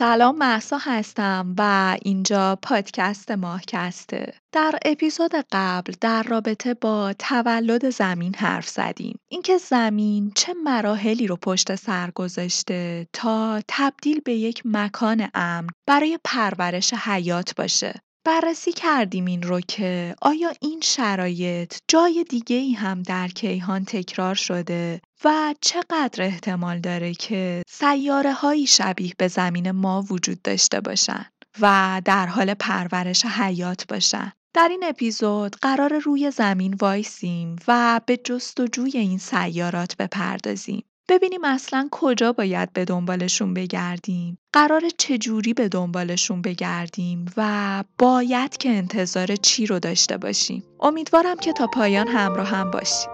سلام محسا هستم و اینجا پادکست ماهکسته. در اپیزود قبل در رابطه با تولد زمین حرف زدیم. اینکه زمین چه مراحلی رو پشت سر گذاشته تا تبدیل به یک مکان امن برای پرورش حیات باشه. بررسی کردیم این رو که آیا این شرایط جای دیگه ای هم در کیهان تکرار شده و چقدر احتمال داره که سیاره هایی شبیه به زمین ما وجود داشته باشن و در حال پرورش حیات باشن. در این اپیزود قرار روی زمین وایسیم و به جستجوی این سیارات بپردازیم. ببینیم اصلا کجا باید به دنبالشون بگردیم. قرار چجوری به دنبالشون بگردیم و باید که انتظار چی رو داشته باشیم. امیدوارم که تا پایان همراه هم باشیم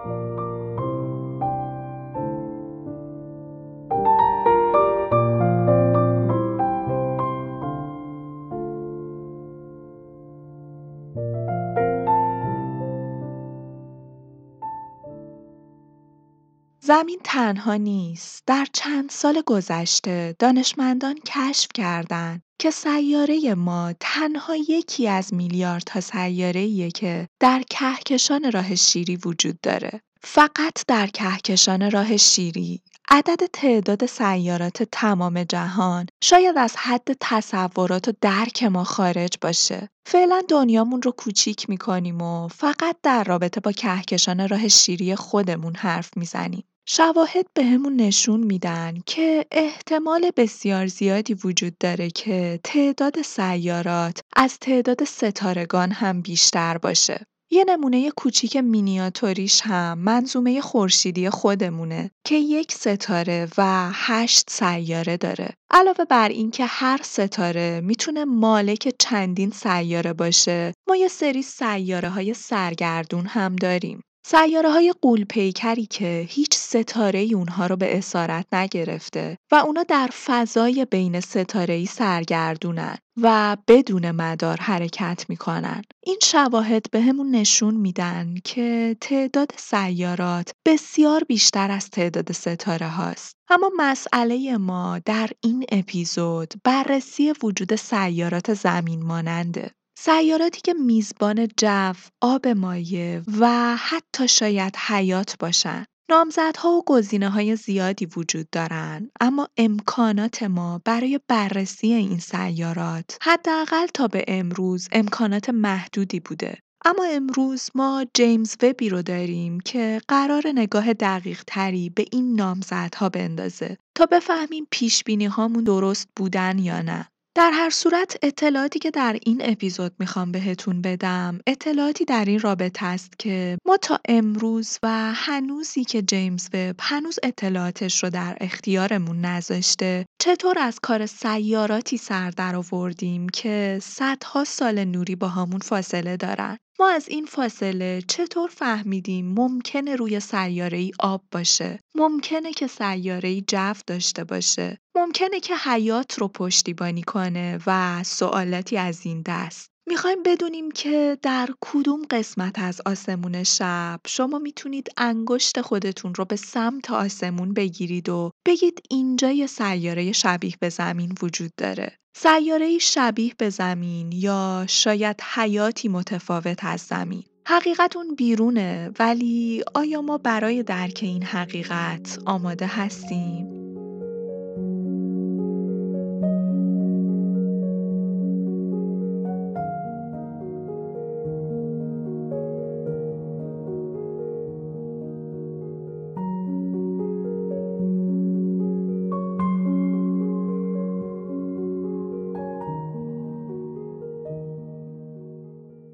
زمین تنها نیست. در چند سال گذشته دانشمندان کشف کردند که سیاره ما تنها یکی از میلیاردها سیاره‌ایه که در کهکشان راه شیری وجود داره. فقط در کهکشان راه شیری عدد تعداد سیارات تمام جهان شاید از حد تصورات و درک ما خارج باشه. فعلا دنیامون رو کوچیک می‌کنیم و فقط در رابطه با کهکشان راه شیری خودمون حرف می‌زنیم. شواهد بهمون نشون میدن که احتمال بسیار زیادی وجود داره که تعداد سیارات از تعداد ستارگان هم بیشتر باشه. یه نمونه کوچیک مینیاتوریش هم منظومه خورشیدی خودمونه که یک ستاره و هشت سیاره داره. علاوه بر اینکه هر ستاره می‌تونه مالک چندین سیاره باشه، ما یه سری سیاره های سرگردون هم داریم. سیاره های قول پیکری که هیچ ستاره ای اونها رو به اسارت نگرفته و اونا در فضای بین ستاره ای سرگردونن و بدون مدار حرکت می‌کنن. این شواهد به نشون میدن که تعداد سیارات بسیار بیشتر از تعداد ستاره هاست. اما مسئله ما در این اپیزود بررسی وجود سیارات زمین ماننده. سیاراتی که میزبان جو، آب مایع و حتی شاید حیات باشن. نامزدها و گزینه های زیادی وجود دارند اما امکانات ما برای بررسی این سیارات حداقل تا به امروز امکانات محدودی بوده اما امروز ما جیمز وبی رو داریم که قرار نگاه دقیق تری به این نامزدها بندازه تا بفهمیم پیش بینی هامون درست بودن یا نه در هر صورت اطلاعاتی که در این اپیزود می‌خوام بهتون بدم اطلاعاتی در این رابطه است که ما تا امروز و هنوزی که جیمز وب هنوز اطلاعاتش رو در اختیارمون نذاشته چطور از کار سیاراتی سر در آوردیم که صدها سال نوری با همون فاصله دارن. ما از این فاصله چطور فهمیدیم ممکنه روی سیاره ای آب باشه؟ ممکنه که سیاره ای جو داشته باشه؟ ممکنه که حیات رو پشتیبانی کنه و سوالاتی از این دست. می‌خوایم بدونیم که در کدوم قسمت از آسمون شب شما می‌تونید انگشت خودتون رو به سمت آسمون بگیرید و بگید اینجا یه سیاره شبیه به زمین وجود داره. سیاره شبیه به زمین یا شاید حیاتی متفاوت از زمین. حقیقت اون بیرونه ولی آیا ما برای درک این حقیقت آماده هستیم؟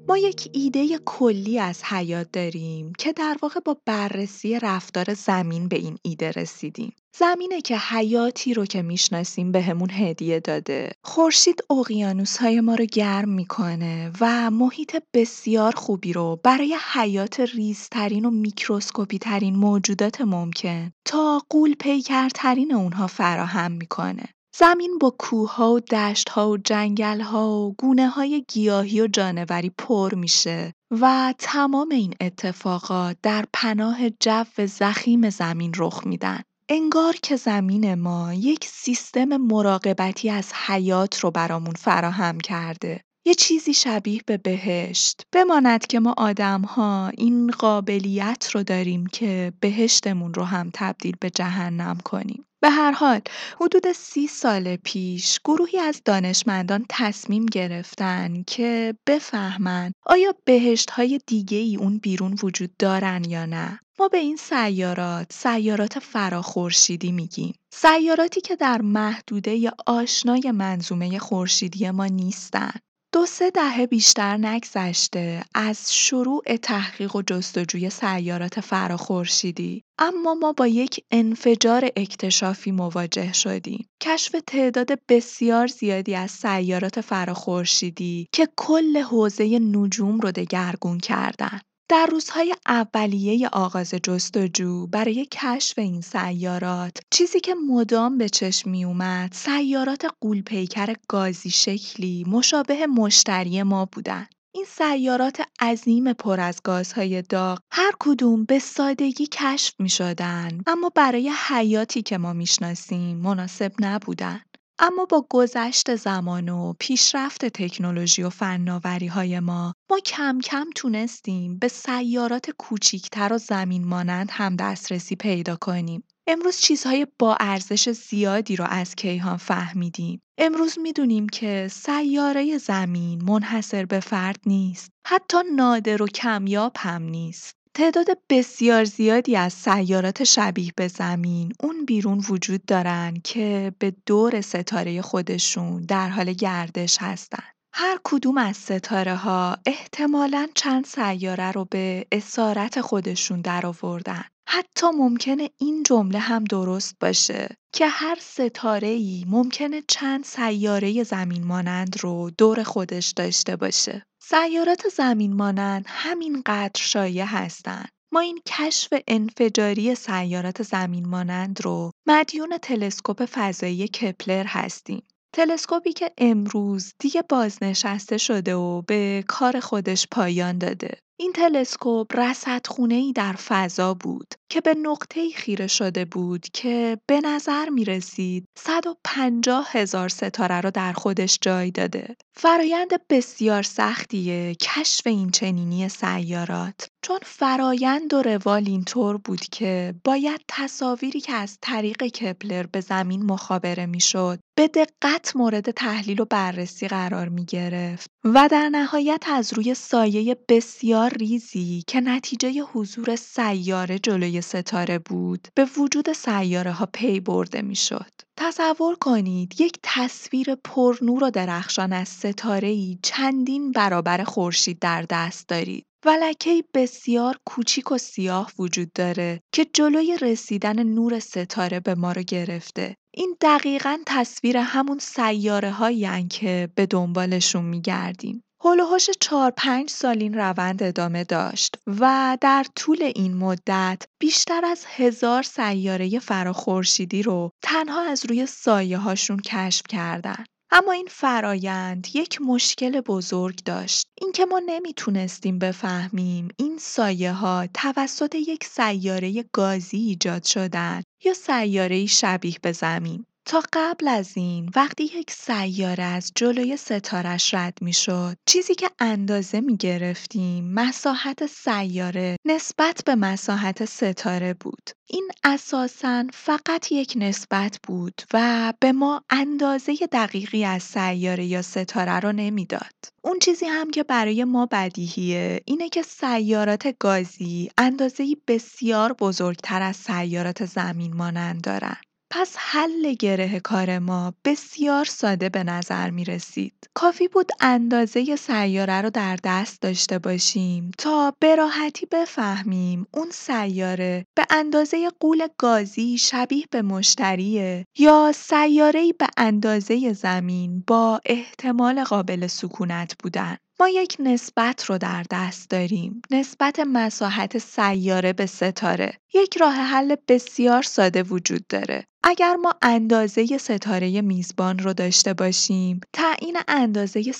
ما یک ایده کلی از حیات داریم که در واقع با بررسی رفتار زمین به این ایده رسیدیم. زمینه که حیاتی رو که می‌شناسیم بهمون هدیه داده. خورشید های ما رو گرم می‌کنه و محیط بسیار خوبی رو برای حیات ریزترین و میکروسکوپی ترین موجودات ممکن تا غول پیکرترین اونها فراهم می‌کنه. زمین با کوهها و دشتها و جنگلها و های گیاهی و جانوری پر میشه و تمام این اتفاقات در پناه جو زخیم زمین رخ میدن. انگار که زمین ما یک سیستم مراقبتی از حیات رو برامون فراهم کرده. یه چیزی شبیه به بهشت. بماند که ما آدم‌ها این قابلیت رو داریم که بهشتمون رو هم تبدیل به جهنم کنیم. به هر حال حدود سی سال پیش گروهی از دانشمندان تصمیم گرفتن که بفهمن آیا بهشت های دیگه ای اون بیرون وجود دارن یا نه. ما به این سیارات سیارات فراخورشیدی میگیم. سیاراتی که در محدوده آشنای منظومه خورشیدی ما نیستن. دو سه دهه بیشتر نگذشته از شروع تحقیق و جستجوی سیارات فراخورشیدی اما ما با یک انفجار اکتشافی مواجه شدیم. کشف تعداد بسیار زیادی از سیارات فراخورشیدی که کل حوزه نجوم رو دگرگون کردن. در روزهای اولیه آغاز جستجو برای کشف این سیارات چیزی که مدام به چشم می اومد سیارات قولپیکر گازی شکلی مشابه مشتری ما بودن. این سیارات عظیم پر از گازهای داغ هر کدوم به سادگی کشف می شدن اما برای حیاتی که ما می‌شناسیم مناسب نبودن. اما با گذشت زمان و پیشرفت تکنولوژی و های ما، ما کم کم تونستیم به سیارات کوچیکتر و زمین مانند هم دسترسی پیدا کنیم. امروز چیزهای با ارزش زیادی رو از کیهان فهمیدیم. امروز می‌دونیم که سیاره زمین منحصر به فرد نیست. حتی نادر و کمیاب هم نیست. تعداد بسیار زیادی از سیارات شبیه به زمین اون بیرون وجود دارن که به دور ستاره خودشون در حال گردش هستن. هر کدوم از ستاره ها احتمالاً چند سیاره رو به اسارت خودشون درآوردن. حتی ممکنه این جمله هم درست باشه که هر ستاره ای ممکنه چند سیاره زمین مانند رو دور خودش داشته باشه. سیارات زمین مانند همینقدر شایع هستند. ما این کشف انفجاری سیارات زمین مانند رو مدیون تلسکوپ فضایی کپلر هستیم. تلسکوپی که امروز دیگه بازنشسته شده و به کار خودش پایان داده. این تلسکوپ ای در فضا بود که به نقطه‌ای خیره شده بود که به نظر می رسید 150 هزار ستاره را در خودش جای داده. فرایند بسیار سختیه کشف این چنینی سیارات چون فرایند و روال اینطور بود که باید تصاویری که از طریق کپلر به زمین مخابره می‌شد به دقت مورد تحلیل و بررسی قرار می گرفت و در نهایت از روی سایه بسیار ریزی که نتیجه حضور سیاره جلوی ستاره بود به وجود سیاره ها پی برده می شد. تصور کنید یک تصویر پرنور و درخشان از ستاره ای چندین برابر خورشید در دست دارید. و بسیار کوچیک و سیاه وجود داره که جلوی رسیدن نور ستاره به ما رو گرفته. این دقیقا تصویر همون سیاره هایی که به دنبالشون میگردیم. هلوهاش چهار پنج سال این روند ادامه داشت و در طول این مدت بیشتر از هزار سیاره فراخورشیدی رو تنها از روی سایه هاشون کشف کردن. اما این فرایند یک مشکل بزرگ داشت. اینکه ما نمی‌تونستیم بفهمیم این سایه ها توسط یک سیاره گازی ایجاد شدن یا سیاره شبیه به زمین. تا قبل از این وقتی یک سیاره از جلوی ستارش رد می شد چیزی که اندازه می گرفتیم مساحت سیاره نسبت به مساحت ستاره بود این اساسا فقط یک نسبت بود و به ما اندازه دقیقی از سیاره یا ستاره رو نمی‌داد. اون چیزی هم که برای ما بدیهیه اینه که سیارات گازی اندازه بسیار بزرگتر از سیارات زمین مانند دارن. پس حل گره کار ما بسیار ساده به نظر می رسید. کافی بود اندازه سیاره رو در دست داشته باشیم تا به راحتی بفهمیم اون سیاره به اندازه قول گازی شبیه به مشتریه یا سیاره‌ای به اندازه زمین با احتمال قابل سکونت بودن. ما یک نسبت رو در دست داریم. نسبت مساحت سیاره به ستاره. یک راه حل بسیار ساده وجود داره. اگر ما اندازه ستاره میزبان رو داشته باشیم، تعیین اندازه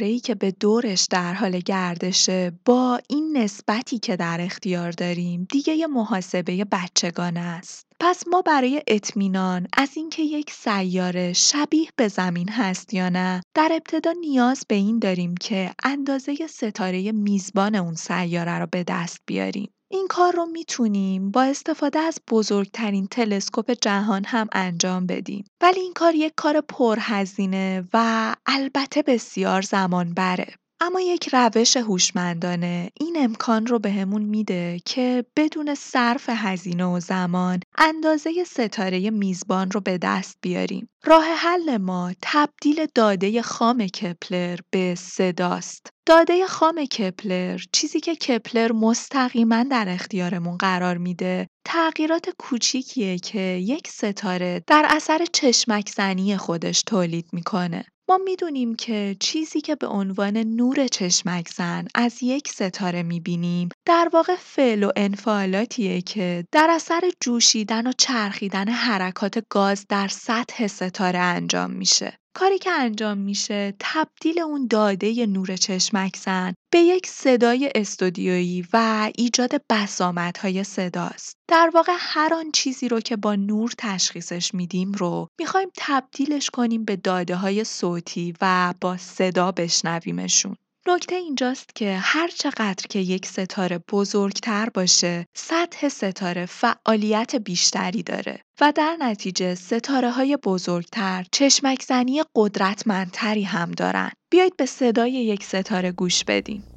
ای که به دورش در حال گردشه با این نسبتی که در اختیار داریم، دیگه یه محاسبه بچگانه است. پس ما برای اطمینان از اینکه یک سیاره شبیه به زمین هست یا نه، در ابتدا نیاز به این داریم که اندازه ستاره میزبان اون سیاره رو به دست بیاریم. این کار رو می‌تونیم با استفاده از بزرگترین تلسکوپ جهان هم انجام بدیم. ولی این کار یک کار پرهزینه و البته بسیار زمان بره. اما یک روش هوشمندانه این امکان رو بهمون میده که بدون صرف هزینه و زمان اندازه ستاره میزبان رو به دست بیاریم. راه حل ما تبدیل داده خام کپلر به صداست. داده خام کپلر چیزی که کپلر مستقیما در اختیارمون قرار میده تغییرات کوچیکیه که یک ستاره در اثر چشمک زنی خودش تولید می‌کنه. ما می‌دونیم که چیزی که به عنوان نور چشمک زن از یک ستاره می‌بینیم در واقع فعل و انفعالاتیه که در اثر جوشیدن و چرخیدن حرکات گاز در سطح ستاره انجام میشه. کاری که انجام میشه تبدیل اون داده نور چشمک زن به یک صدای استودیویی و ایجاد های صداست. در واقع هر آن چیزی رو که با نور تشخیصش میدیم رو می‌خوایم تبدیلش کنیم به داده های صوتی و با صدا بشنویمشون. نکته اینجاست که هر چقدر که یک ستاره بزرگتر باشه سطح ستاره فعالیت بیشتری داره و در نتیجه ستاره های بزرگتر چشمکزنی قدرتمندتری هم دارن. بیایید به صدای یک ستاره گوش بدیم.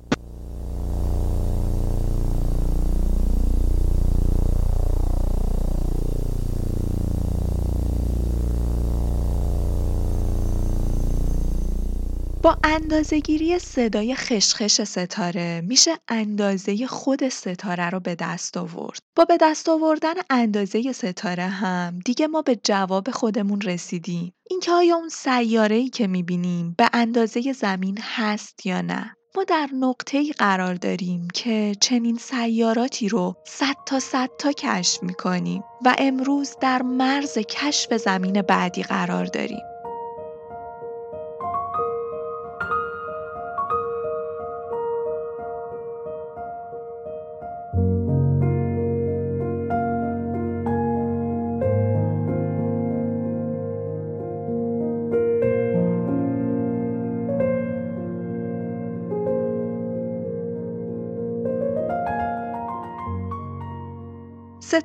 با اندازه‌گیری صدای خشخش ستاره میشه اندازه خود ستاره رو به دست آورد. با به دست آوردن اندازه ستاره هم دیگه ما به جواب خودمون رسیدیم. اینکه آیا اون سیاره‌ای که می‌بینیم به اندازه زمین هست یا نه؟ ما در ای قرار داریم که چنین سیاراتی رو صد تا صد تا کشف می‌کنیم و امروز در مرز کشف زمین بعدی قرار داریم.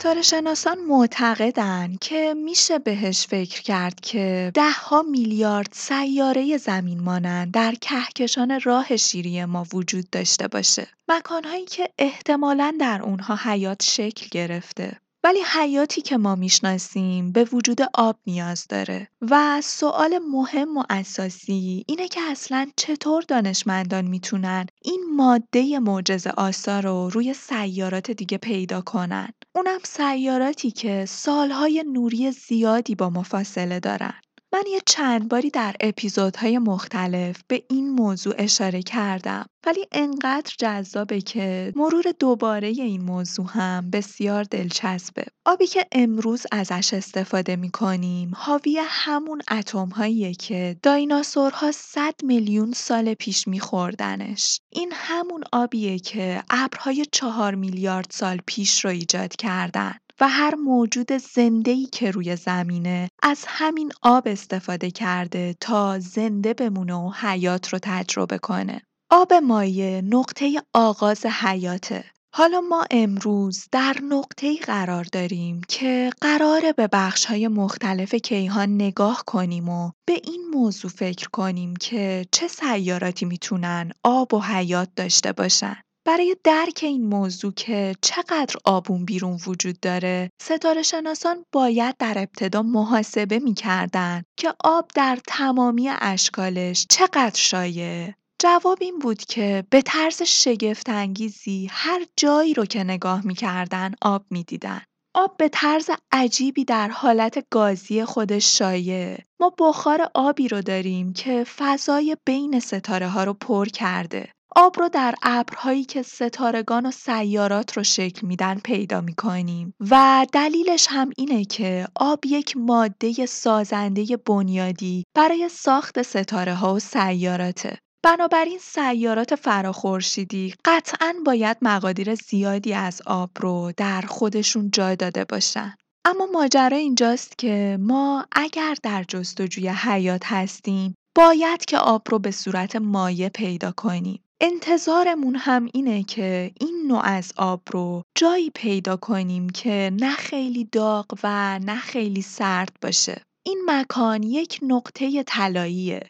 ستاره شناسان معتقدن که میشه بهش فکر کرد که ده ها میلیارد سیاره زمین مانند در کهکشان راه شیری ما وجود داشته باشه. مکانهایی که احتمالا در اونها حیات شکل گرفته. ولی حیاتی که ما می‌شناسیم به وجود آب نیاز داره. و سوال مهم و اساسی اینه که اصلا چطور دانشمندان می‌تونن این ماده معجزه آسا رو روی سیارات دیگه پیدا کنن؟ اونم سیاراتی که سالهای نوری زیادی با مفاصله دارن. من یه چند باری در اپیزودهای مختلف به این موضوع اشاره کردم ولی انقدر جذابه که مرور دوباره این موضوع هم بسیار دلچسبه. آبی که امروز ازش استفاده می‌کنیم حاوی همون اتم که دایناسورها 100 میلیون سال پیش میخوردنش. این همون آبیه که ابرهای چهار میلیارد سال پیش رو ایجاد کردن. و هر موجود زنده‌ای که روی زمینه از همین آب استفاده کرده تا زنده بمونه و حیات رو تجربه کنه. آب مایع نقطه آغاز حیاته. حالا ما امروز در نقطه‌ای قرار داریم که قراره به بخش‌های مختلف کیهان نگاه کنیم و به این موضوع فکر کنیم که چه سیاراتی می‌تونن آب و حیات داشته باشن. برای درک این موضوع که چقدر آبون بیرون وجود داره ستاره شناسان باید در ابتدا محاسبه می‌کردن که آب در تمامی اشکالش چقدر شایع جواب این بود که به طرز شگفت انگیزی هر جایی رو که نگاه می‌کردن آب می‌دیدن. آب به طرز عجیبی در حالت گازی خودش شایع. ما بخار آبی رو داریم که فضای بین ستاره ها رو پر کرده. آب رو در ابرهایی که ستارگان و سیارات رو شکل میدن پیدا می‌کنیم و دلیلش هم اینه که آب یک ماده سازنده بنیادی برای ساخت ستاره ها و سیاراته. بنابراین سیارات فراخورشیدی قطعا باید مقادیر زیادی از آب رو در خودشون جای داده باشن. اما ماجرا اینجاست که ما اگر در جستجوی حیات هستیم باید که آب رو به صورت مایع پیدا کنیم. انتظارمون هم اینه که این نوع از آب رو جایی پیدا کنیم که نه خیلی داغ و نه خیلی سرد باشه. این مکان یک نقطه طلاییه.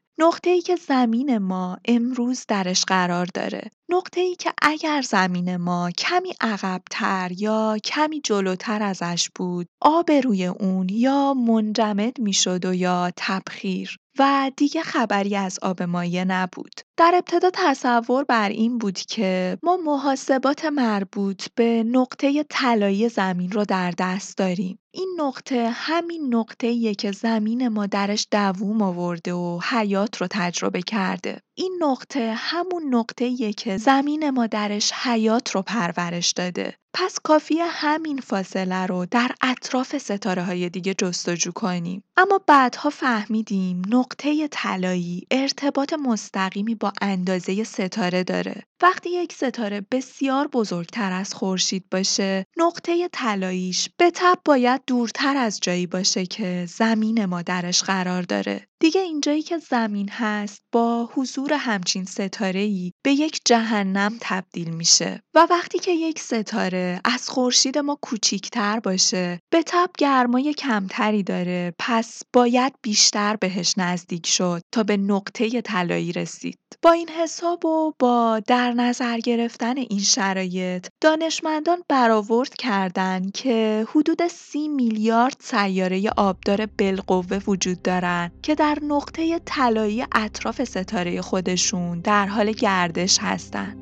ای که زمین ما امروز درش قرار داره. ای که اگر زمین ما کمی عقبتر یا کمی جلوتر ازش بود، آب روی اون یا منجمد می‌شد و یا تبخیر و دیگه خبری از آب مایه نبود. در ابتدا تصور بر این بود که ما محاسبات مربوط به نقطه طلایی زمین رو در دست داریم. این نقطه همین نقطه‌ایه که زمین ما درش دووم آورده و حیات رو تجربه کرده. این نقطه همون نقطه‌ایه که زمین ما درش حیات رو پرورش داده. پس کافیه همین فاصله رو در اطراف ستاره های دیگه جستجو کنیم. اما بعدها فهمیدیم نقطه طلایی ارتباط مستقیمی با اندازه ستاره داره. وقتی یک ستاره بسیار بزرگتر از خورشید باشه، نقطه طلاییش به تب باید دورتر از جایی باشه که زمین ما درش قرار داره. دیگه اینجایی که زمین هست با حضور همچین ستاره‌ای به یک جهنم تبدیل میشه. و وقتی که یک ستاره از خورشید ما کوچیکتر باشه به تب گرمای کمتری داره پس باید بیشتر بهش نزدیک شد تا به نقطه طلایی رسید. با این حساب و با در نظر گرفتن این شرایط دانشمندان برآورد کردند که حدود سی میلیارد سیاره آبدار بالقوه وجود دارند که در نقطه طلایی اطراف ستاره خودشون در حال گردش هستند.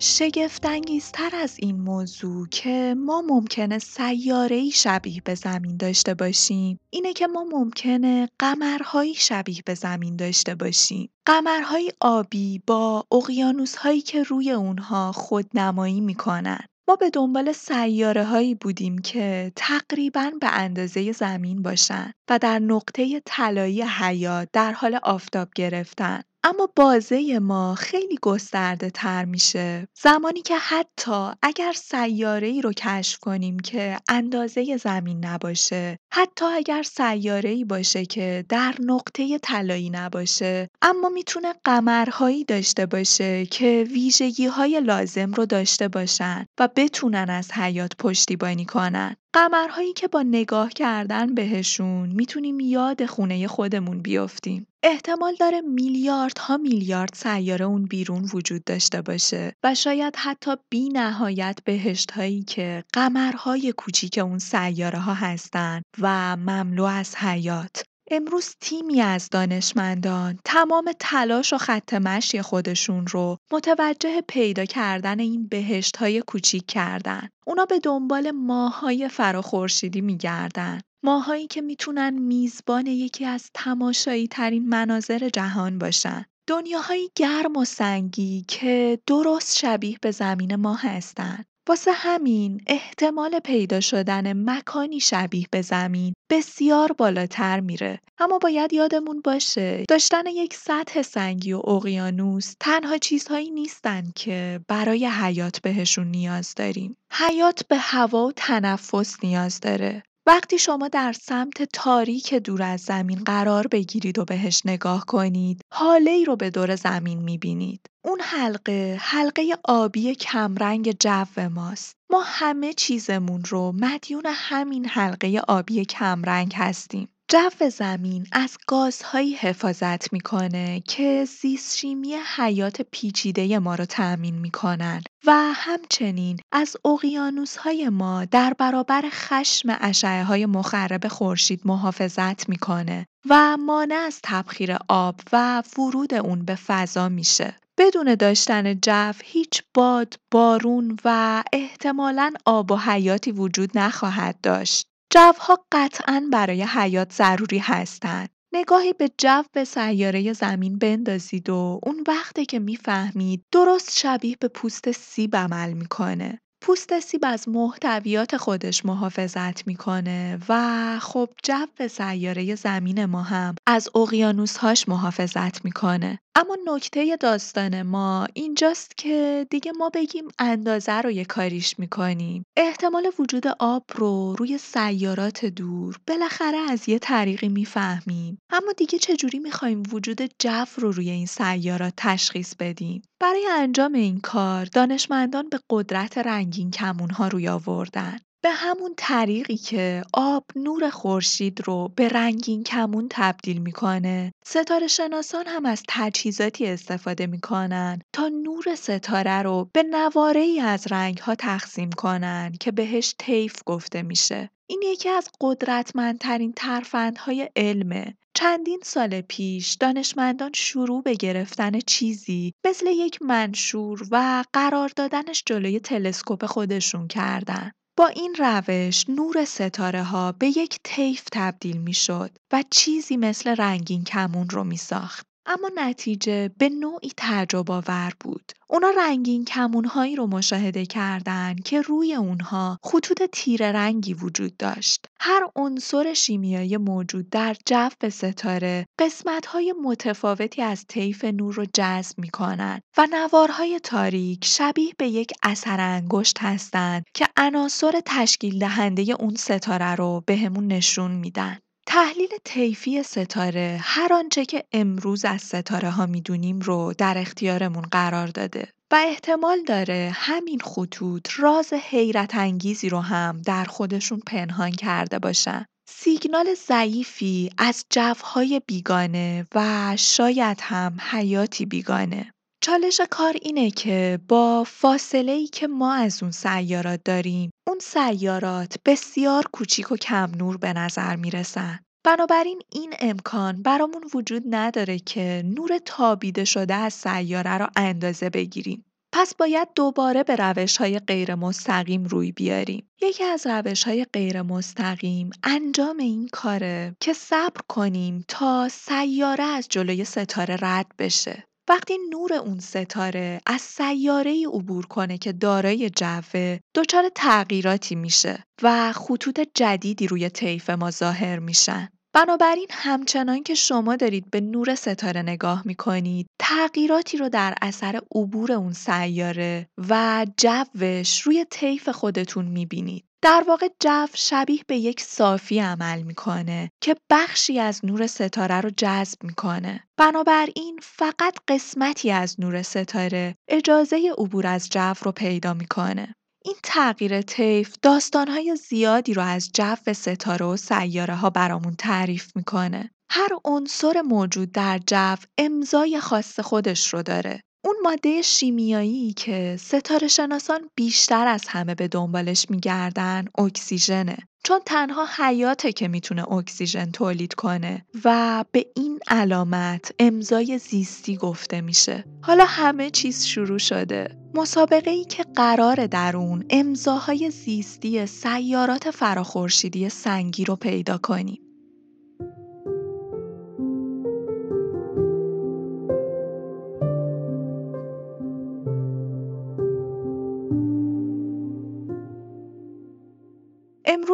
شگفتانگیزتر از این موضوع که ما ممکنه سیاره‌ای شبیه به زمین داشته باشیم. اینه که ما ممکنه قمرهایی شبیه به زمین داشته باشیم. قمرهای آبی با اقیانوسهایی که روی اونها خودنمایی می‌کنن. ما به دنبال سیاره هایی بودیم که تقریبا به اندازه زمین باشن و در نقطه طلایی حیات در حال آفتاب گرفتن. اما بازه ما خیلی گسترده تر میشه زمانی که حتی اگر سیاره ای رو کشف کنیم که اندازه زمین نباشه حتی اگر سیاره ای باشه که در نقطه طلایی نباشه اما می‌تونه قمرهایی داشته باشه که ویژگی های لازم رو داشته باشن و بتونن از حیات پشتیبانی کنن قمرهایی که با نگاه کردن بهشون می‌تونیم یاد خونه خودمون بیافتیم. احتمال داره میلیاردها میلیارد سیاره اون بیرون وجود داشته باشه و شاید حتی بی نهایت بهشت هایی که قمرهای کوچیک اون سیاره ها هستن و مملو از حیات امروز تیمی از دانشمندان تمام تلاش و خط مشی خودشون رو متوجه پیدا کردن این بهشت های کوچیک کردن. اونا به دنبال ماهای فراخورشیدی میگردن. ماهایی که می‌تونن میزبان یکی از تماشایی ترین مناظر جهان باشن. دنیاهایی گرم و سنگی که درست شبیه به زمین ما هستند. واسه همین احتمال پیدا شدن مکانی شبیه به زمین بسیار بالاتر میره اما باید یادمون باشه داشتن یک سطح سنگی و اقیانوس تنها چیزهایی نیستن که برای حیات بهشون نیاز داریم حیات به هوا و تنفس نیاز داره وقتی شما در سمت تاریک دور از زمین قرار بگیرید و بهش نگاه کنید، حاله ای رو به دور زمین می‌بینید. اون حلقه، حلقه آبی کمرنگ جو ماست. ما همه چیزمون رو مدیون همین حلقه آبی کمرنگ هستیم. جو زمین از گازهایی حفاظت می‌کنه که زیستشیمی حیات پیچیده ما رو تأمین می‌کنن و همچنین از اقیانوس‌های ما در برابر خشم های مخرب خورشید محافظت می‌کنه و مانع از تبخیر آب و ورود اون به فضا میشه. بدون داشتن جو هیچ باد، بارون و احتمالاً آب و حیاتی وجود نخواهد داشت. جوها قطعا برای حیات ضروری هستند. نگاهی به جو سیاره زمین بندازید و اون وقته که می‌فهمید درست شبیه به پوست سیب عمل می‌کنه. پوست سیب از محتویات خودش محافظت می‌کنه و خب جو سیاره زمین ما هم از اقیانوسهاش محافظت می‌کنه اما نکته داستان ما اینجاست که دیگه ما بگیم اندازه رو یه کاریش می‌کنیم. احتمال وجود آب رو روی سیارات دور بالاخره از یه طریقی می‌فهمیم. اما دیگه چجوری می‌خوایم وجود جو رو روی این سیارات تشخیص بدیم؟ برای انجام این کار دانشمندان به قدرت رنگین کمونها روی آوردن. به همون طریقی که آب نور خورشید رو به رنگین کمون تبدیل می‌کنه. ستاره شناسان هم از تجهیزاتی استفاده می‌کنن تا نور ستاره رو به نواره ای از رنگ ها تقسیم کنن که بهش طیف گفته میشه. این یکی از قدرتمندترین ترفندهای علمه. چندین سال پیش دانشمندان شروع به گرفتن چیزی مثل یک منشور و قرار دادنش جلوی تلسکوپ خودشون کردن. با این روش نور ستاره ها به یک طیف تبدیل می شد و چیزی مثل رنگین کمون رو می ساخت. اما نتیجه به نوعی تعجب آور بود. اونا رنگین کمونهایی رو مشاهده کردند که روی اونها خطوط تیره رنگی وجود داشت. هر عنصر شیمیایی موجود در جو ستاره قسمت‌های متفاوتی از طیف نور رو جذب می‌کنند و نوارهای تاریک شبیه به یک اثر انگشت هستند که عناصر تشکیل دهنده اون ستاره رو بهمون نشون میدن. تحلیل طیفی ستاره هر آنچه که امروز از ستاره ها می‌دونیم رو در اختیارمون قرار داده و احتمال داره همین خطوط راز حیرت انگیزی رو هم در خودشون پنهان کرده باشن. سیگنال ضعیفی از جوهای بیگانه و شاید هم حیاتی بیگانه. چالش کار اینه که با فاصله ای که ما از اون سیارات داریم اون سیارات بسیار کوچیک و کم نور به نظر می‌رسن. بنابراین این امکان برامون وجود نداره که نور تابیده شده از سیاره را اندازه بگیریم. پس باید دوباره به روش های غیر مستقیم روی بیاریم. یکی از روش های غیر مستقیم انجام این کاره که صبر کنیم تا سیاره از جلوی ستاره رد بشه. وقتی نور اون ستاره از سیاره ای عبور کنه که دارای جوه دچار تغییراتی میشه و خطوط جدیدی روی طیف ما ظاهر میشن. بنابراین همچنان که شما دارید به نور ستاره نگاه می کنید تغییراتی رو در اثر عبور اون سیاره و جوش روی طیف خودتون می بینید. در واقع جو شبیه به یک صافی عمل می‌کنه که بخشی از نور ستاره رو جذب می‌کنه. بنابراین فقط قسمتی از نور ستاره اجازه عبور از جو رو پیدا می‌کنه. این تغییر طیف داستانهای زیادی رو از جو ستاره و سیاره ها برامون تعریف می‌کنه. هر عنصر موجود در جو امضای خاص خودش رو داره. اون ماده شیمیایی که ستاره شناسان بیشتر از همه به دنبالش میگردن اکسیژنه. چون تنها حیاته که می‌تونه اکسیژن تولید کنه و به این علامت امضای زیستی گفته میشه. حالا همه چیز شروع شده. مسابقه ای که قرار در اون امضاهای زیستی سیارات فراخورشیدی سنگی رو پیدا کنیم.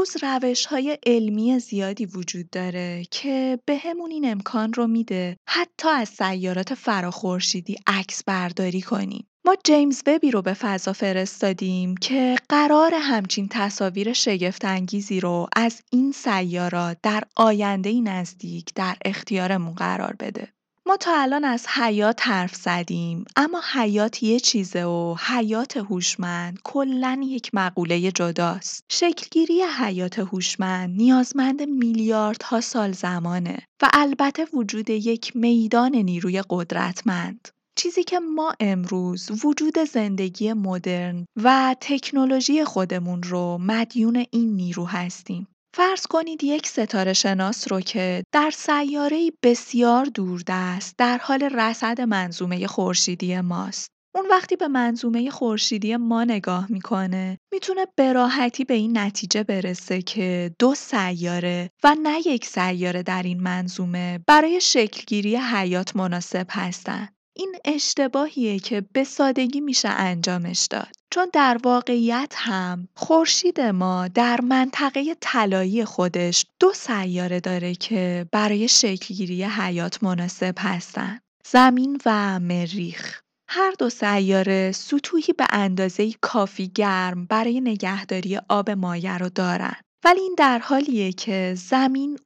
امروز های علمی زیادی وجود داره که بهمون این امکان رو میده حتی از سیارات فراخورشیدی عکس برداری کنیم. ما جیمز وبی رو به فضا فرستادیم که قرار همچین تصاویر شگفتانگیزی رو از این سیارات در آینده نزدیک در اختیارمون قرار بده. ما تا الان از حیات حرف زدیم اما حیات یه چیزه و حیات هوشمند کلا یک مقوله جداست. شکلگیری حیات هوشمند نیازمند میلیاردها سال زمانه و البته وجود یک میدان نیروی قدرتمند. چیزی که ما امروز وجود زندگی مدرن و تکنولوژی خودمون رو مدیون این نیرو هستیم. فرض کنید یک ستاره شناس رو که در سیاره بسیار دوردست در حال رصد منظومه خورشیدی ماست. اون وقتی به منظومه خورشیدی ما نگاه می‌کنه می‌تونه به راحتی به این نتیجه برسه که دو سیاره و نه یک سیاره در این منظومه برای شکلگیری حیات مناسب هستن. این اشتباهیه که به سادگی میشه انجامش داد. چون در واقعیت هم خورشید ما در منطقه طلایی خودش دو سیاره داره که برای شکلگیری حیات مناسب هستن. زمین و مریخ هر دو سیاره سطوحی به اندازه کافی گرم برای نگهداری آب مایع رو دارن. ولی این در حالیه که زمین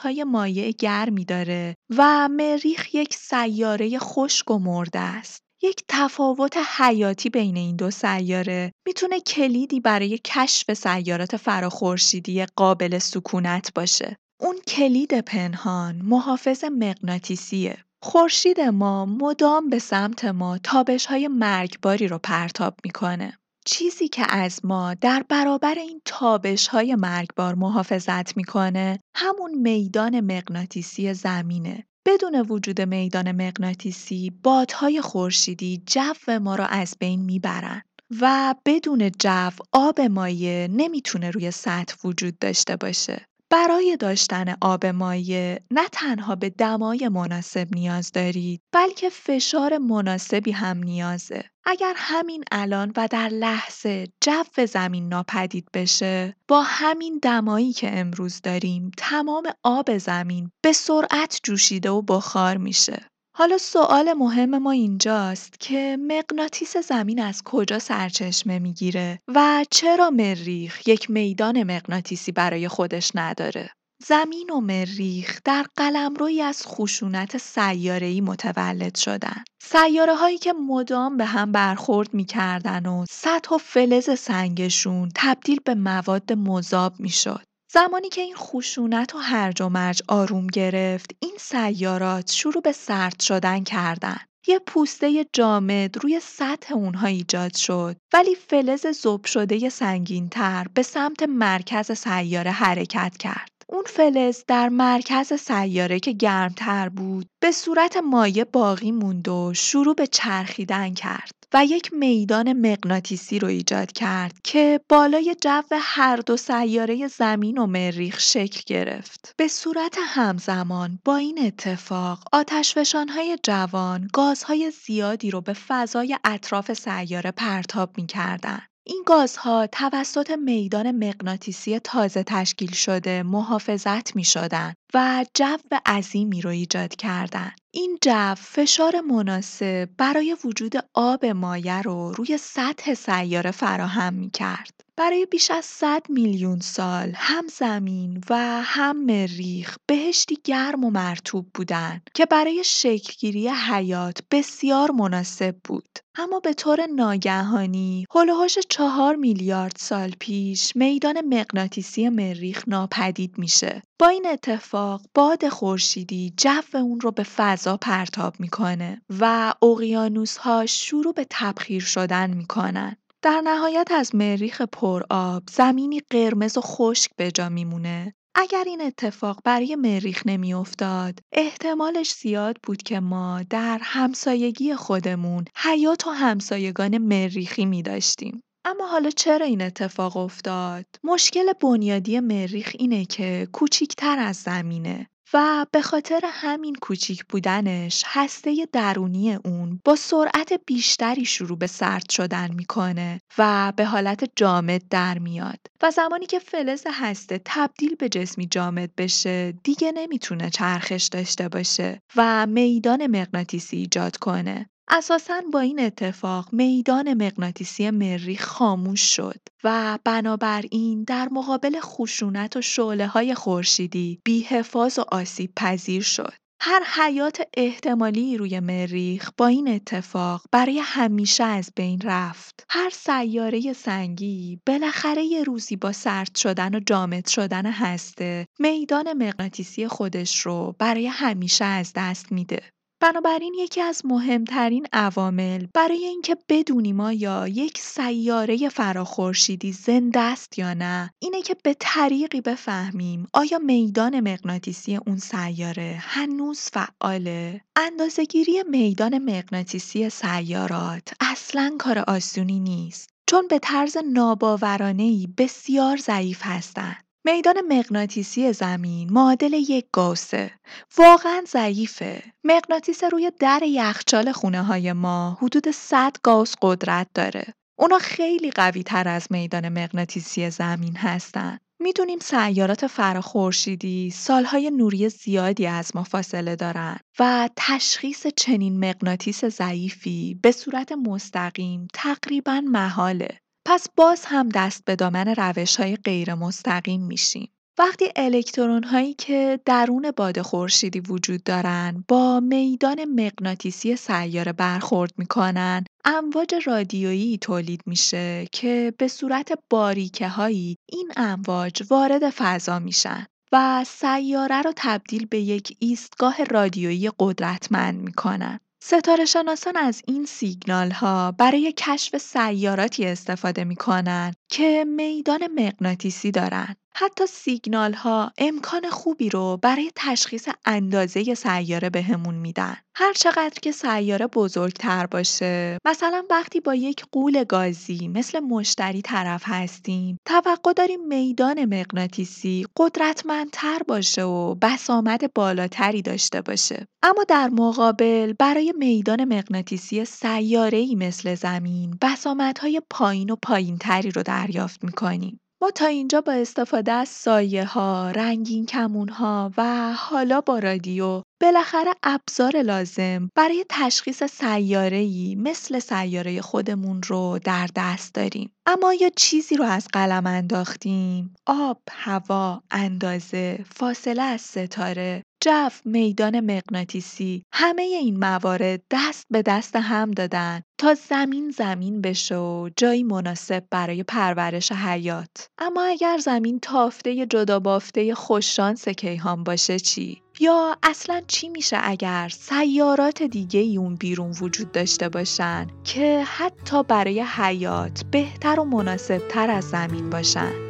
های مایع گرمی داره و مریخ یک سیاره خشک و مرده است. یک تفاوت حیاتی بین این دو سیاره می‌تونه کلیدی برای کشف سیارات فراخورشیدی قابل سکونت باشه. اون کلید پنهان محافظ مغناطیسیه. خورشید ما مدام به سمت ما تابش های مرگباری رو پرتاب می‌کنه. چیزی که از ما در برابر این تابش های مرگبار محافظت می‌کنه همون میدان مغناطیسی زمینه. بدون وجود میدان مغناطیسی بادهای خورشیدی جو ما را از بین می‌برن و بدون جو آب مایع نمی‌تونه روی سطح وجود داشته باشه. برای داشتن آب مایع نه تنها به دمای مناسب نیاز دارید بلکه فشار مناسبی هم نیازه. اگر همین الان و در لحظه جو زمین ناپدید بشه با همین دمایی که امروز داریم تمام آب زمین به سرعت جوشیده و بخار میشه. حالا سوال مهم ما اینجاست که مغناطیس زمین از کجا سرچشمه می‌گیره و چرا مریخ یک میدان مغناطیسی برای خودش نداره؟ زمین و مریخ در قلمروی از خشونت سیاره‌ای متولد شدن. سیاره هایی که مدام به هم برخورد می‌کردن و سطح و فلز سنگشون تبدیل به مواد مذاب می‌شد. زمانی که این خشونت و هرج و مرج آروم گرفت این سیارات شروع به سرد شدن کردن یه پوسته جامد روی سطح اونها ایجاد شد ولی فلز زوب شده سنگین تر به سمت مرکز سیاره حرکت کرد. اون فلز در مرکز سیاره که گرمتر بود به صورت مایع باقی موند و شروع به چرخیدن کرد و یک میدان مغناطیسی رو ایجاد کرد که بالای جو هر دو سیاره زمین و مریخ شکل گرفت. به صورت همزمان با این اتفاق آتشفشانهای جوان گازهای زیادی رو به فضای اطراف سیاره پرتاب می کردن. این گازها توسط میدان مغناطیسی تازه تشکیل شده محافظت می شدن و جو عظیمی رو ایجاد کردند. این جو فشار مناسب برای وجود آب مایع رو روی سطح سیاره فراهم می کرد. برای بیش از 100 میلیون سال هم زمین و هم مریخ بهشتی گرم و مرتوب بودند که برای شکلگیری حیات بسیار مناسب بود. اما به طور ناگهانی هلوهاش چهار میلیارد سال پیش میدان مغناطیسی مریخ ناپدید میشه. با این اتفاق باد خورشیدی جو اون رو به فضا پرتاب می‌کنه و اقیانوس ها شروع به تبخیر شدن می‌کنن. در نهایت از مریخ پرآب زمینی قرمز و خشک به جا میمونه اگر این اتفاق برای مریخ نمیافتاد احتمالش زیاد بود که ما در همسایگی خودمون حیات و همسایگان مریخی می داشتیم. اما حالا چرا این اتفاق افتاد؟ مشکل بنیادی مریخ اینه که کوچیکتر از زمینه و به خاطر همین کوچیک بودنش هسته درونی اون با سرعت بیشتری شروع به سرد شدن می‌کنه و به حالت جامد در میاد. و زمانی که فلز هسته تبدیل به جسمی جامد بشه دیگه نمی‌تونه چرخش داشته باشه و میدان مغناطیسی ایجاد کنه. اساسا با این اتفاق میدان مغناطیسی مریخ خاموش شد و بنابراین در مقابل خشونت و شعله های خورشیدی بیحفاظ و آسیب پذیر شد. هر حیات احتمالی روی مریخ با این اتفاق برای همیشه از بین رفت. هر سیاره سنگی بالاخره یه روزی با سرد شدن و جامد شدن هسته میدان مغناطیسی خودش رو برای همیشه از دست میده. بنابراین یکی از مهمترین عوامل برای اینکه بدونیم آیا یک سیاره فراخورشیدی زنده است یا نه اینه که به طریقی بفهمیم آیا میدان مغناطیسی اون سیاره هنوز فعاله؟ اندازهگیری میدان مغناطیسی سیارات اصلا کار آسونی نیست چون به طرز ناباورانه‌ای بسیار ضعیف هستند میدان مغناطیسی زمین معادل یک گاوسه واقعا ضعیفه. مغناطیس روی در یخچال خونه های ما حدود 100 گاوس قدرت داره. اونا خیلی قوی تر از میدان مغناطیسی زمین هستن. می‌دونیم سیارات فراخورشیدی سالهای نوری زیادی از ما فاصله دارن و تشخیص چنین مغناطیس ضعیفی به صورت مستقیم تقریبا محاله. پس باز هم دست به دامن روش های غیر مستقیم میشیم. وقتی الکترون هایی که درون باد خورشیدی وجود دارن با میدان مغناطیسی سیاره برخورد می‌کنن امواج رادیویی تولید میشه که به صورت باریکه هایی این امواج وارد فضا میشن و سیاره رو تبدیل به یک ایستگاه رادیویی قدرتمند می‌کنن. ستاره شناسان از این سیگنال ها برای کشف سیاراتی استفاده می کنن که میدان مغناطیسی دارند. حتی سیگنال ها امکان خوبی رو برای تشخیص اندازه سیاره بهمون میدن. هر چقدر که سیاره بزرگتر باشه، مثلا وقتی با یک قول گازی مثل مشتری طرف هستیم، توقع داریم میدان مغناطیسی قدرتمندتر باشه و بسامد بالاتری داشته باشه. اما در مقابل برای میدان مغناطیسی سیاره‌ای مثل زمین، بسامدهای پایین و پایینتری رو دریافت می‌کنیم. ما تا اینجا با استفاده از سایه ها، رنگین کمون ها و حالا با رادیو بالاخره ابزار لازم برای تشخیص سیاره‌ای مثل سیاره خودمون رو در دست داریم. اما یا چیزی رو از قلم انداختیم، آب، هوا، اندازه، فاصله از ستاره، جو، میدان مغناطیسی. همه این موارد دست به دست هم دادن تا زمین زمین بشه و جایی مناسب برای پرورش حیات. اما اگر زمین تافته جدا بافته خوششانس کیهان باشه چی؟ یا اصلا چی میشه اگر سیارات دیگه ای اون بیرون وجود داشته باشن که حتی برای حیات بهتر و مناسب تر از زمین باشن؟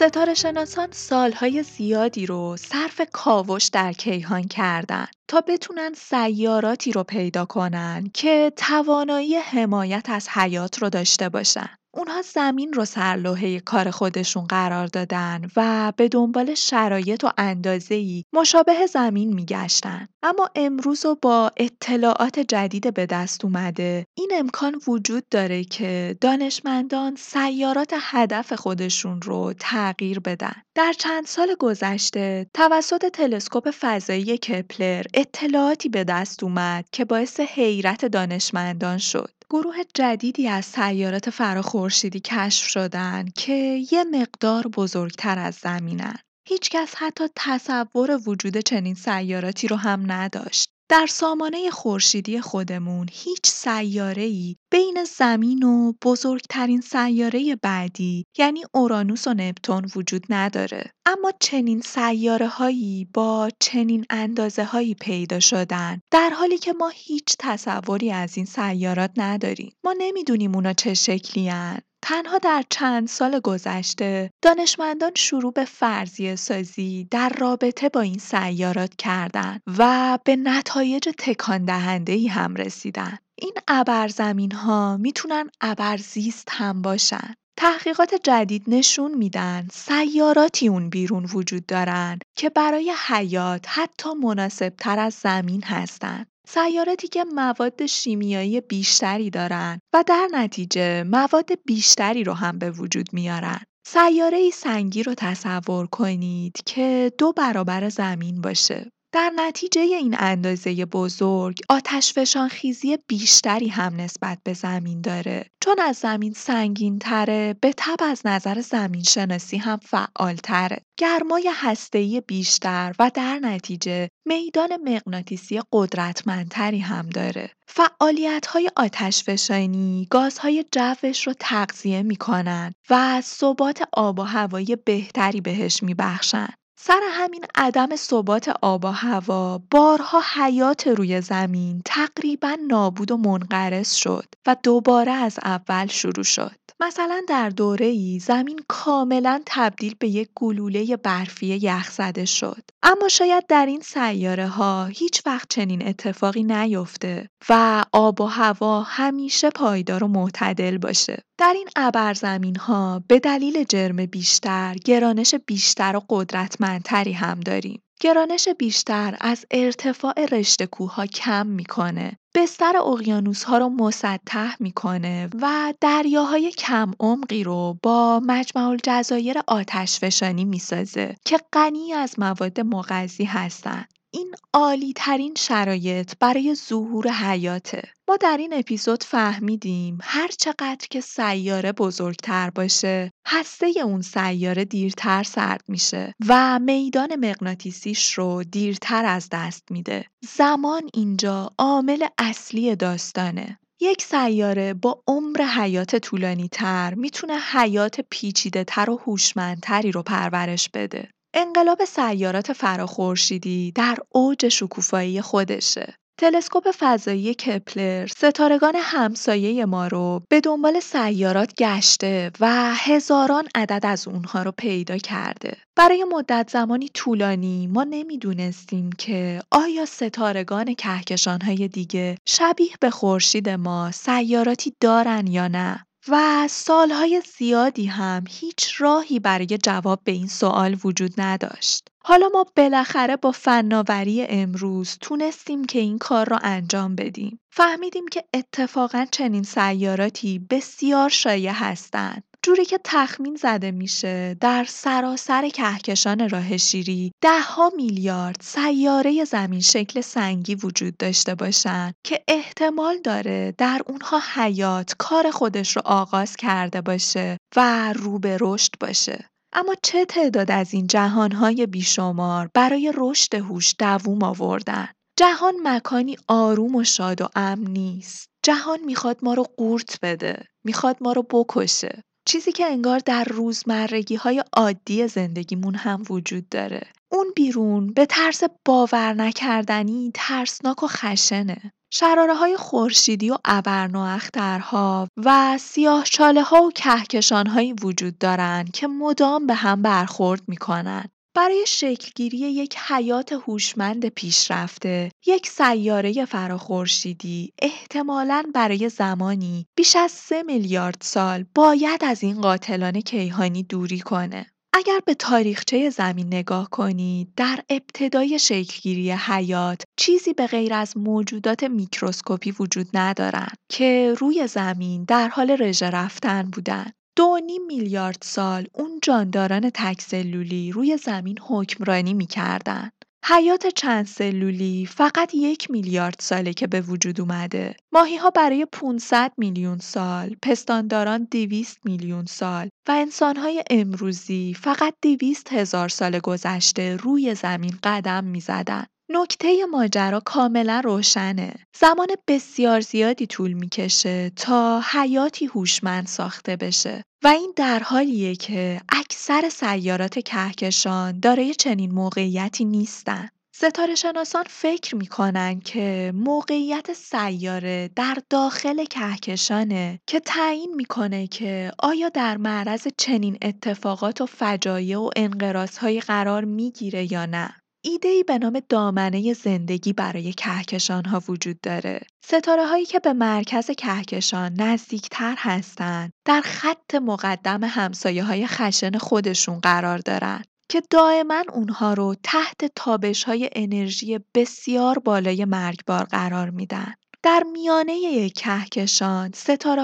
ستاره شناسان سالهای زیادی رو صرف کاوش در کیهان کردن تا بتونن سیاراتی رو پیدا کنن که توانایی حمایت از حیات رو داشته باشن. اونها زمین رو سرلوحه کار خودشون قرار دادن و به دنبال شرایط و اندازه‌ای مشابه زمین میگشتن. اما امروز و با اطلاعات جدید به دست اومده این امکان وجود داره که دانشمندان سیارات هدف خودشون رو تغییر بدن. در چند سال گذشته توسط تلسکوپ فضایی کپلر اطلاعاتی به دست اومد که باعث حیرت دانشمندان شد. گروه جدیدی از سیارات فراخورشیدی کشف شدن که یه مقدار بزرگتر از زمینن. هیچکس حتی تصور وجود چنین سیاراتی رو هم نداشت. در سامانه خورشیدی خودمون هیچ سیاره‌ای بین زمین و بزرگترین سیاره بعدی یعنی اورانوس و نپتون وجود نداره اما چنین سیاره هایی با چنین اندازه هایی پیدا شدن در حالی که ما هیچ تصوری از این سیارات نداریم ما نمی‌دونیم اونا چه شکلی هن. تنها در چند سال گذشته دانشمندان شروع به فرضیه سازی در رابطه با این سیارات کردند و به نتایج تکان دهنده ای هم رسیدن. این ابرزمین ها می‌تونن ابرزیست هم باشن. تحقیقات جدید نشون میدن سیاراتی اون بیرون وجود دارن که برای حیات حتی مناسب تر از زمین هستند. سیاراتی که مواد شیمیایی بیشتری دارن و در نتیجه مواد بیشتری رو هم به وجود میارن. سیاره سنگی رو تصور کنید که دو برابر زمین باشه. در نتیجه این اندازه بزرگ آتش خیزی بیشتری هم نسبت به زمین داره. چون از زمین سنگین تره به تب از نظر زمین شناسی هم فعال تره گرمای هسته‌ای بیشتر و در نتیجه میدان مغناطیسی قدرتمندتری هم داره. فعالیت های آتش فشانی گازهای جوش رو تغذیه می‌کنن و ثبات آب و هوایی بهتری بهش میبخشن. سر همین عدم ثبات آب و هوا بارها حیات روی زمین تقریبا نابود و منقرض شد و دوباره از اول شروع شد. مثلا در دوره ای زمین کاملا تبدیل به یک گلوله برفی یخزده شد. اما شاید در این سیاره ها هیچ وقت چنین اتفاقی نیفته و آب و هوا همیشه پایدار و معتدل باشه. در این ابرزمین ها به دلیل جرم بیشتر، گرانش بیشتر و قدرتمندتری هم داریم. گرانش بیشتر از ارتفاع رشته کوهها کم می‌کنه. بستر اقیانوس ها رو مسطح می‌کنه و دریاهای کم عمقی رو با مجمع الجزایر آتش فشانی می‌سازه که غنی از مواد مغذی هستند. این عالی ترین شرایط برای ظهور حیاته. ما در این اپیزود فهمیدیم هر چقدر که سیاره بزرگتر باشه هسته اون سیاره دیرتر سرد میشه و میدان مغناطیسیش رو دیرتر از دست میده. زمان اینجا عامل اصلی داستانه. یک سیاره با عمر حیات طولانی تر می‌تونه حیات پیچیده تر و هوشمندتری رو پرورش بده. انقلاب سیارات فراخورشیدی در اوج شکوفایی خودشه. تلسکوپ فضایی کپلر ستارگان همسایه ما رو به دنبال سیارات گشته و هزاران عدد از اونها رو پیدا کرده. برای مدت زمانی طولانی ما نمی‌دونستیم که آیا ستارگان کهکشانهای دیگه شبیه به خورشید ما سیاراتی دارن یا نه؟ و سالهای زیادی هم هیچ راهی برای جواب به این سوال وجود نداشت. حالا ما بالاخره با فناوری امروز تونستیم که این کار را انجام بدیم. فهمیدیم که اتفاقا چنین سیاراتی بسیار شایع هستند. جوری که تخمین زده میشه در سراسر کهکشان راه شیری ده ها میلیارد سیاره زمین شکل سنگی وجود داشته باشن که احتمال داره در اونها حیات کار خودش رو آغاز کرده باشه و رو به رشد باشه. اما چه تعداد از این جهانهای بیشمار برای رشد هوش دووم آوردن؟ جهان مکانی آروم و شاد و امن نیست. جهان می‌خواد ما رو قورت بده. می‌خواد ما رو بکشه. چیزی که انگار در روزمرگی های عادی زندگیمون هم وجود داره. اون بیرون به طرز باور نکردنی ترسناک و خشنه. شراره های خورشیدی و ابرنواخترها و سیاه چاله ها و کهکشان وجود دارند که مدام به هم برخورد می‌کنن. برای شکلگیری یک حیات هوشمند پیشرفته، یک سیاره فراخورشیدی احتمالاً برای زمانی بیش از سه میلیارد سال باید از این قاتلان کیهانی دوری کنه. اگر به تاریخچه زمین نگاه کنید در ابتدای شکلگیری حیات چیزی به غیر از موجودات میکروسکوپی وجود ندارند که روی زمین در حال رژه رفتن بودند. دو نیم میلیارد سال اون جانداران تکسلولی روی زمین حکمرانی می‌کردن. حیات چند سلولی فقط یک میلیارد ساله که به وجود اومده. ماهی ها برای 500 میلیون سال، پستانداران 200 میلیون سال و انسانهای امروزی فقط 200 هزار سال گذشته روی زمین قدم می زدن. نکته ماجرا کاملا روشنه. زمان بسیار زیادی طول می‌کشه تا حیاتی هوشمند ساخته بشه و این در حالیه که اکثر سیارات کهکشان دارای چنین موقعیتی نیستن. ستاره شناسان فکر می‌کنن که موقعیت سیاره در داخل کهکشانه که تعیین می‌کنه که آیا در معرض چنین اتفاقات و فجایع و انقراضهایی قرار می‌گیره یا نه. ایده‌ای به نام دامنه زندگی برای کهکشان‌ها وجود داره. ستاره هایی که به مرکز کهکشان نزدیکتر هستند، در خط مقدم همسایه های خشن خودشون قرار دارن که دائما اونها رو تحت تابش های انرژی بسیار بالای مرگبار قرار میدن. در میانه کهکشان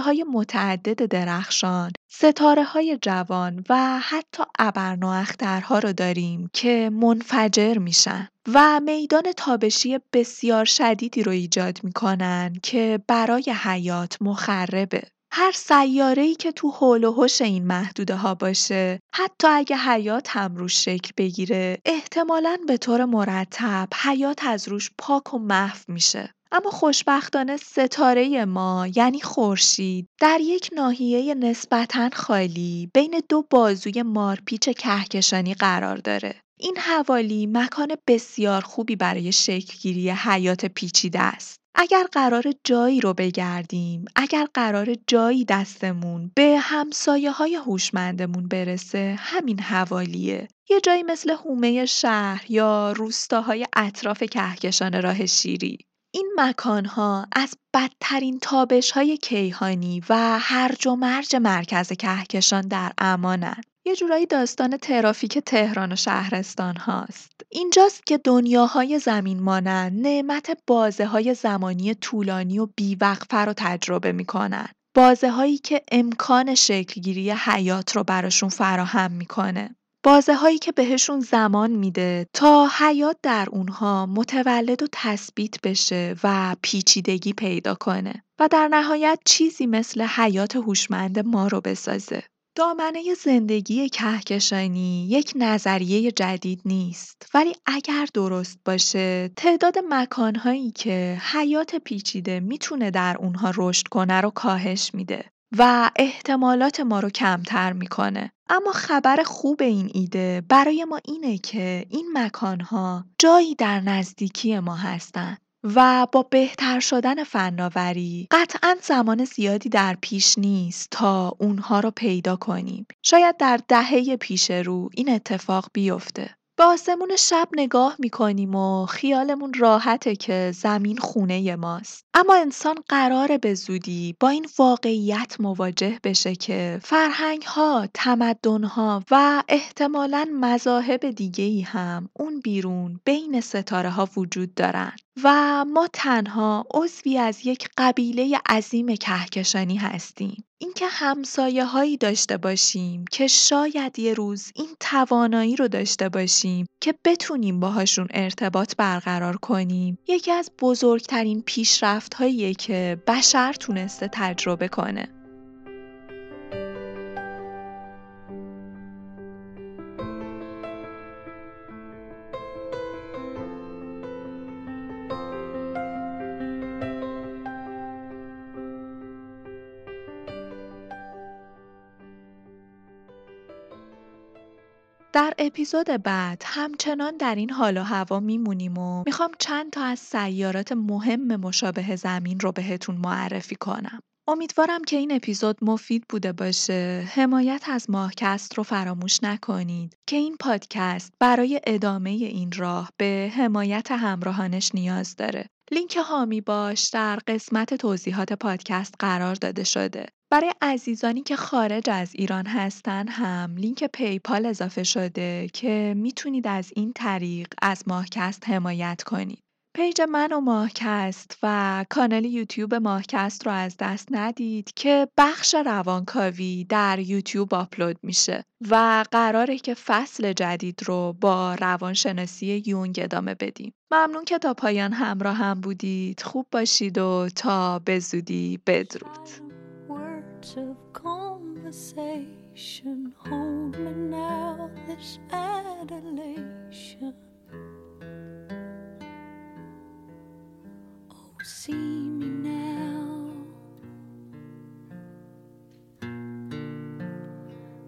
های متعدد درخشان، های جوان و حتی ابرنواخترها رو داریم که منفجر میشن. و میدان تابشی بسیار شدیدی رو ایجاد می‌کنن که برای حیات مخربه. هر ای که تو حول و حوش این محدوده ها باشه حتی اگه حیات هم روش شکل بگیره احتمالاً به طور مرتب حیات از روش پاک و محو میشه اما خوشبختانه ستاره ما یعنی خورشید در یک ناحیه نسبتاً خالی بین دو بازوی مارپیچ کهکشانی قرار داره. این حوالی مکان بسیار خوبی برای شکلگیری حیات پیچیده است. اگر قرار جایی رو بگردیم، اگر قرار جایی دستمون به همسایه های هوشمندمون برسه، همین حوالیه. یه جایی مثل حومه شهر یا روستاهای اطراف کهکشان راه شیری. این مکانها از بدترین های کیهانی و هرج و مرج مرکز کهکشان در امانن. یه جورایی داستان ترافیک تهران و شهرستان هاست. اینجاست که دنیاهای زمین مانند نعمت بازه های زمانی طولانی و بیوقفه رو تجربه می‌کنن. بازه هایی که امکان شکلگیری حیات رو براشون فراهم می‌کنه. بازه هایی که بهشون زمان میده تا حیات در اونها متولد و تثبیت بشه و پیچیدگی پیدا کنه و در نهایت چیزی مثل حیات هوشمند ما رو بسازه. دامنه زندگی کهکشانی یک نظریه جدید نیست ولی اگر درست باشه تعداد مکانهایی که حیات پیچیده می‌تونه در اونها رشد کنه رو کاهش میده و احتمالات ما رو کمتر می‌کنه. اما خبر خوب این ایده برای ما اینه که این مکانها جایی در نزدیکی ما هستند. و با بهتر شدن فناوری قطعا زمان زیادی در پیش نیست تا اونها رو پیدا کنیم. شاید در دهه پیش رو این اتفاق بیفته. به آسمون شب نگاه می‌کنیم و خیالمون راحته که زمین خونه ماست. اما انسان قراره به زودی با این واقعیت مواجه بشه که فرهنگ ها، تمدن ها و احتمالاً مذاهب دیگه ای هم اون بیرون بین ستاره ها وجود دارن. و ما تنها عضوی از یک قبیله عظیم کهکشانی هستیم. اینکه هایی داشته باشیم که شاید یه روز این توانایی رو داشته باشیم که بتونیم باهاشون ارتباط برقرار کنیم یکی از بزرگترین پیشرفت‌هاییه که بشر تونسته تجربه کنه. در اپیزود بعد همچنان در این حال و هوا میمونیم و می‌خوام چند تا از سیارات مهم مشابه زمین رو بهتون معرفی کنم. امیدوارم که این اپیزود مفید بوده باشه. حمایت از ماهکست رو فراموش نکنید که این پادکست برای ادامه این راه به حمایت همراهانش نیاز داره. لینک هامی باش در قسمت توضیحات پادکست قرار داده شده. برای عزیزانی که خارج از ایران هستن هم لینک پیپال اضافه شده که می‌تونید از این طریق از ماهکست حمایت کنید. پیج من و ماهکست و کانال یوتیوب ماهکست رو از دست ندید که بخش روانکاوی در یوتیوب آپلود میشه و قراره که فصل جدید رو با روانشناسی یونگ ادامه بدیم. ممنون که تا پایان همراه هم بودید. خوب باشید و تا به زودی بدرود. Words of conversation. Hold me now, this adulation. Oh, see me now.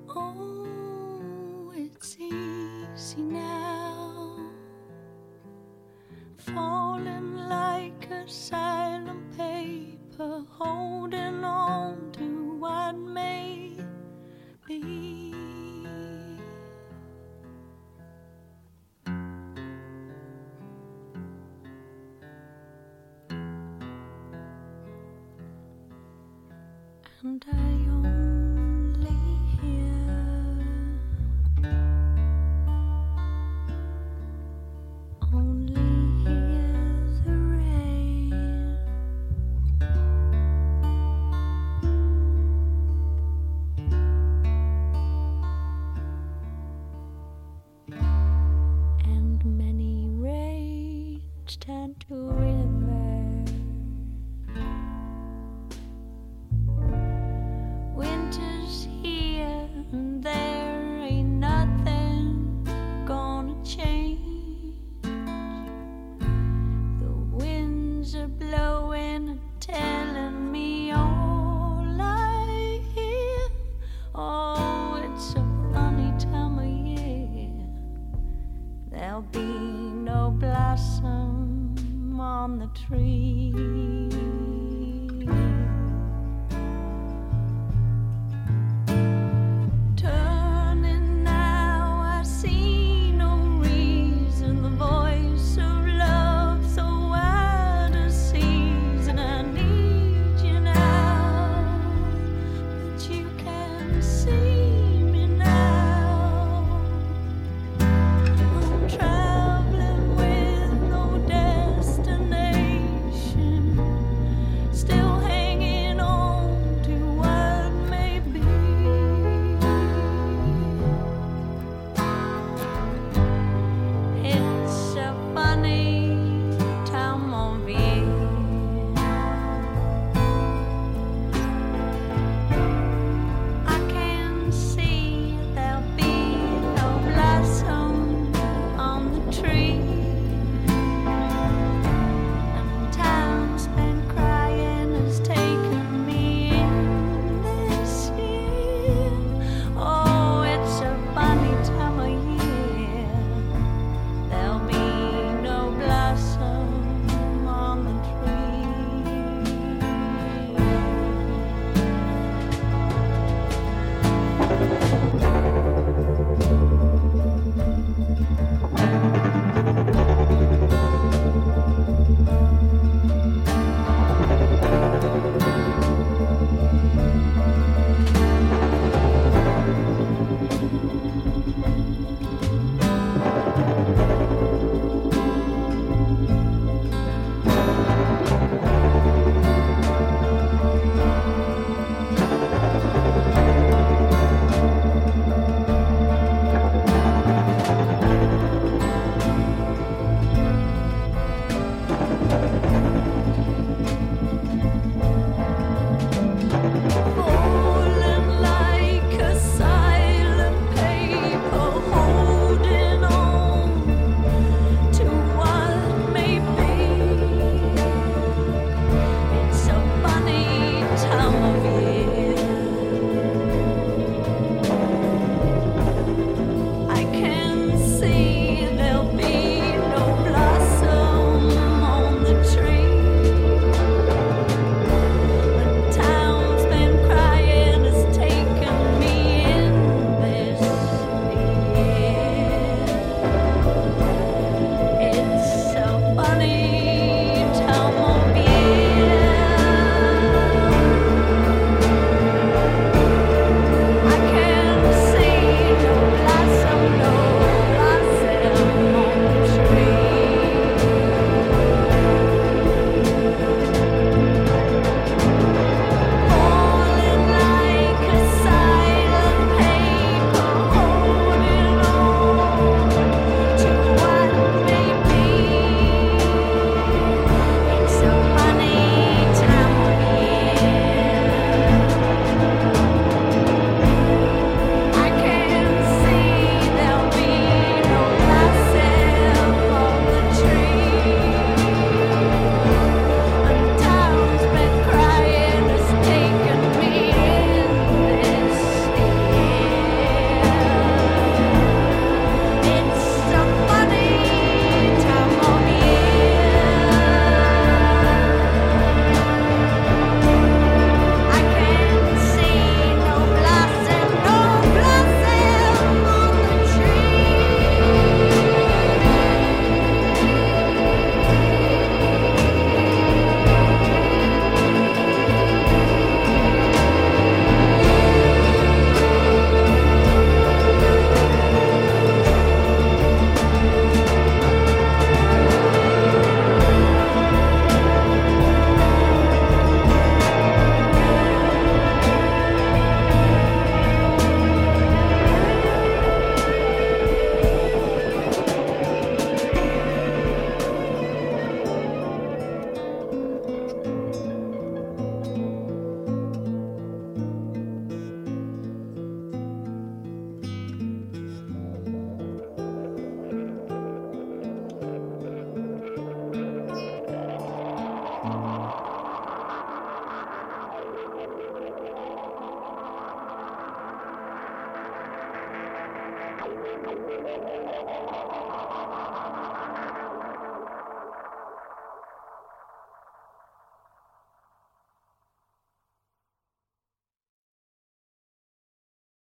Oh, it's easy now. Falling like a silent paper, holding on to what may be. And I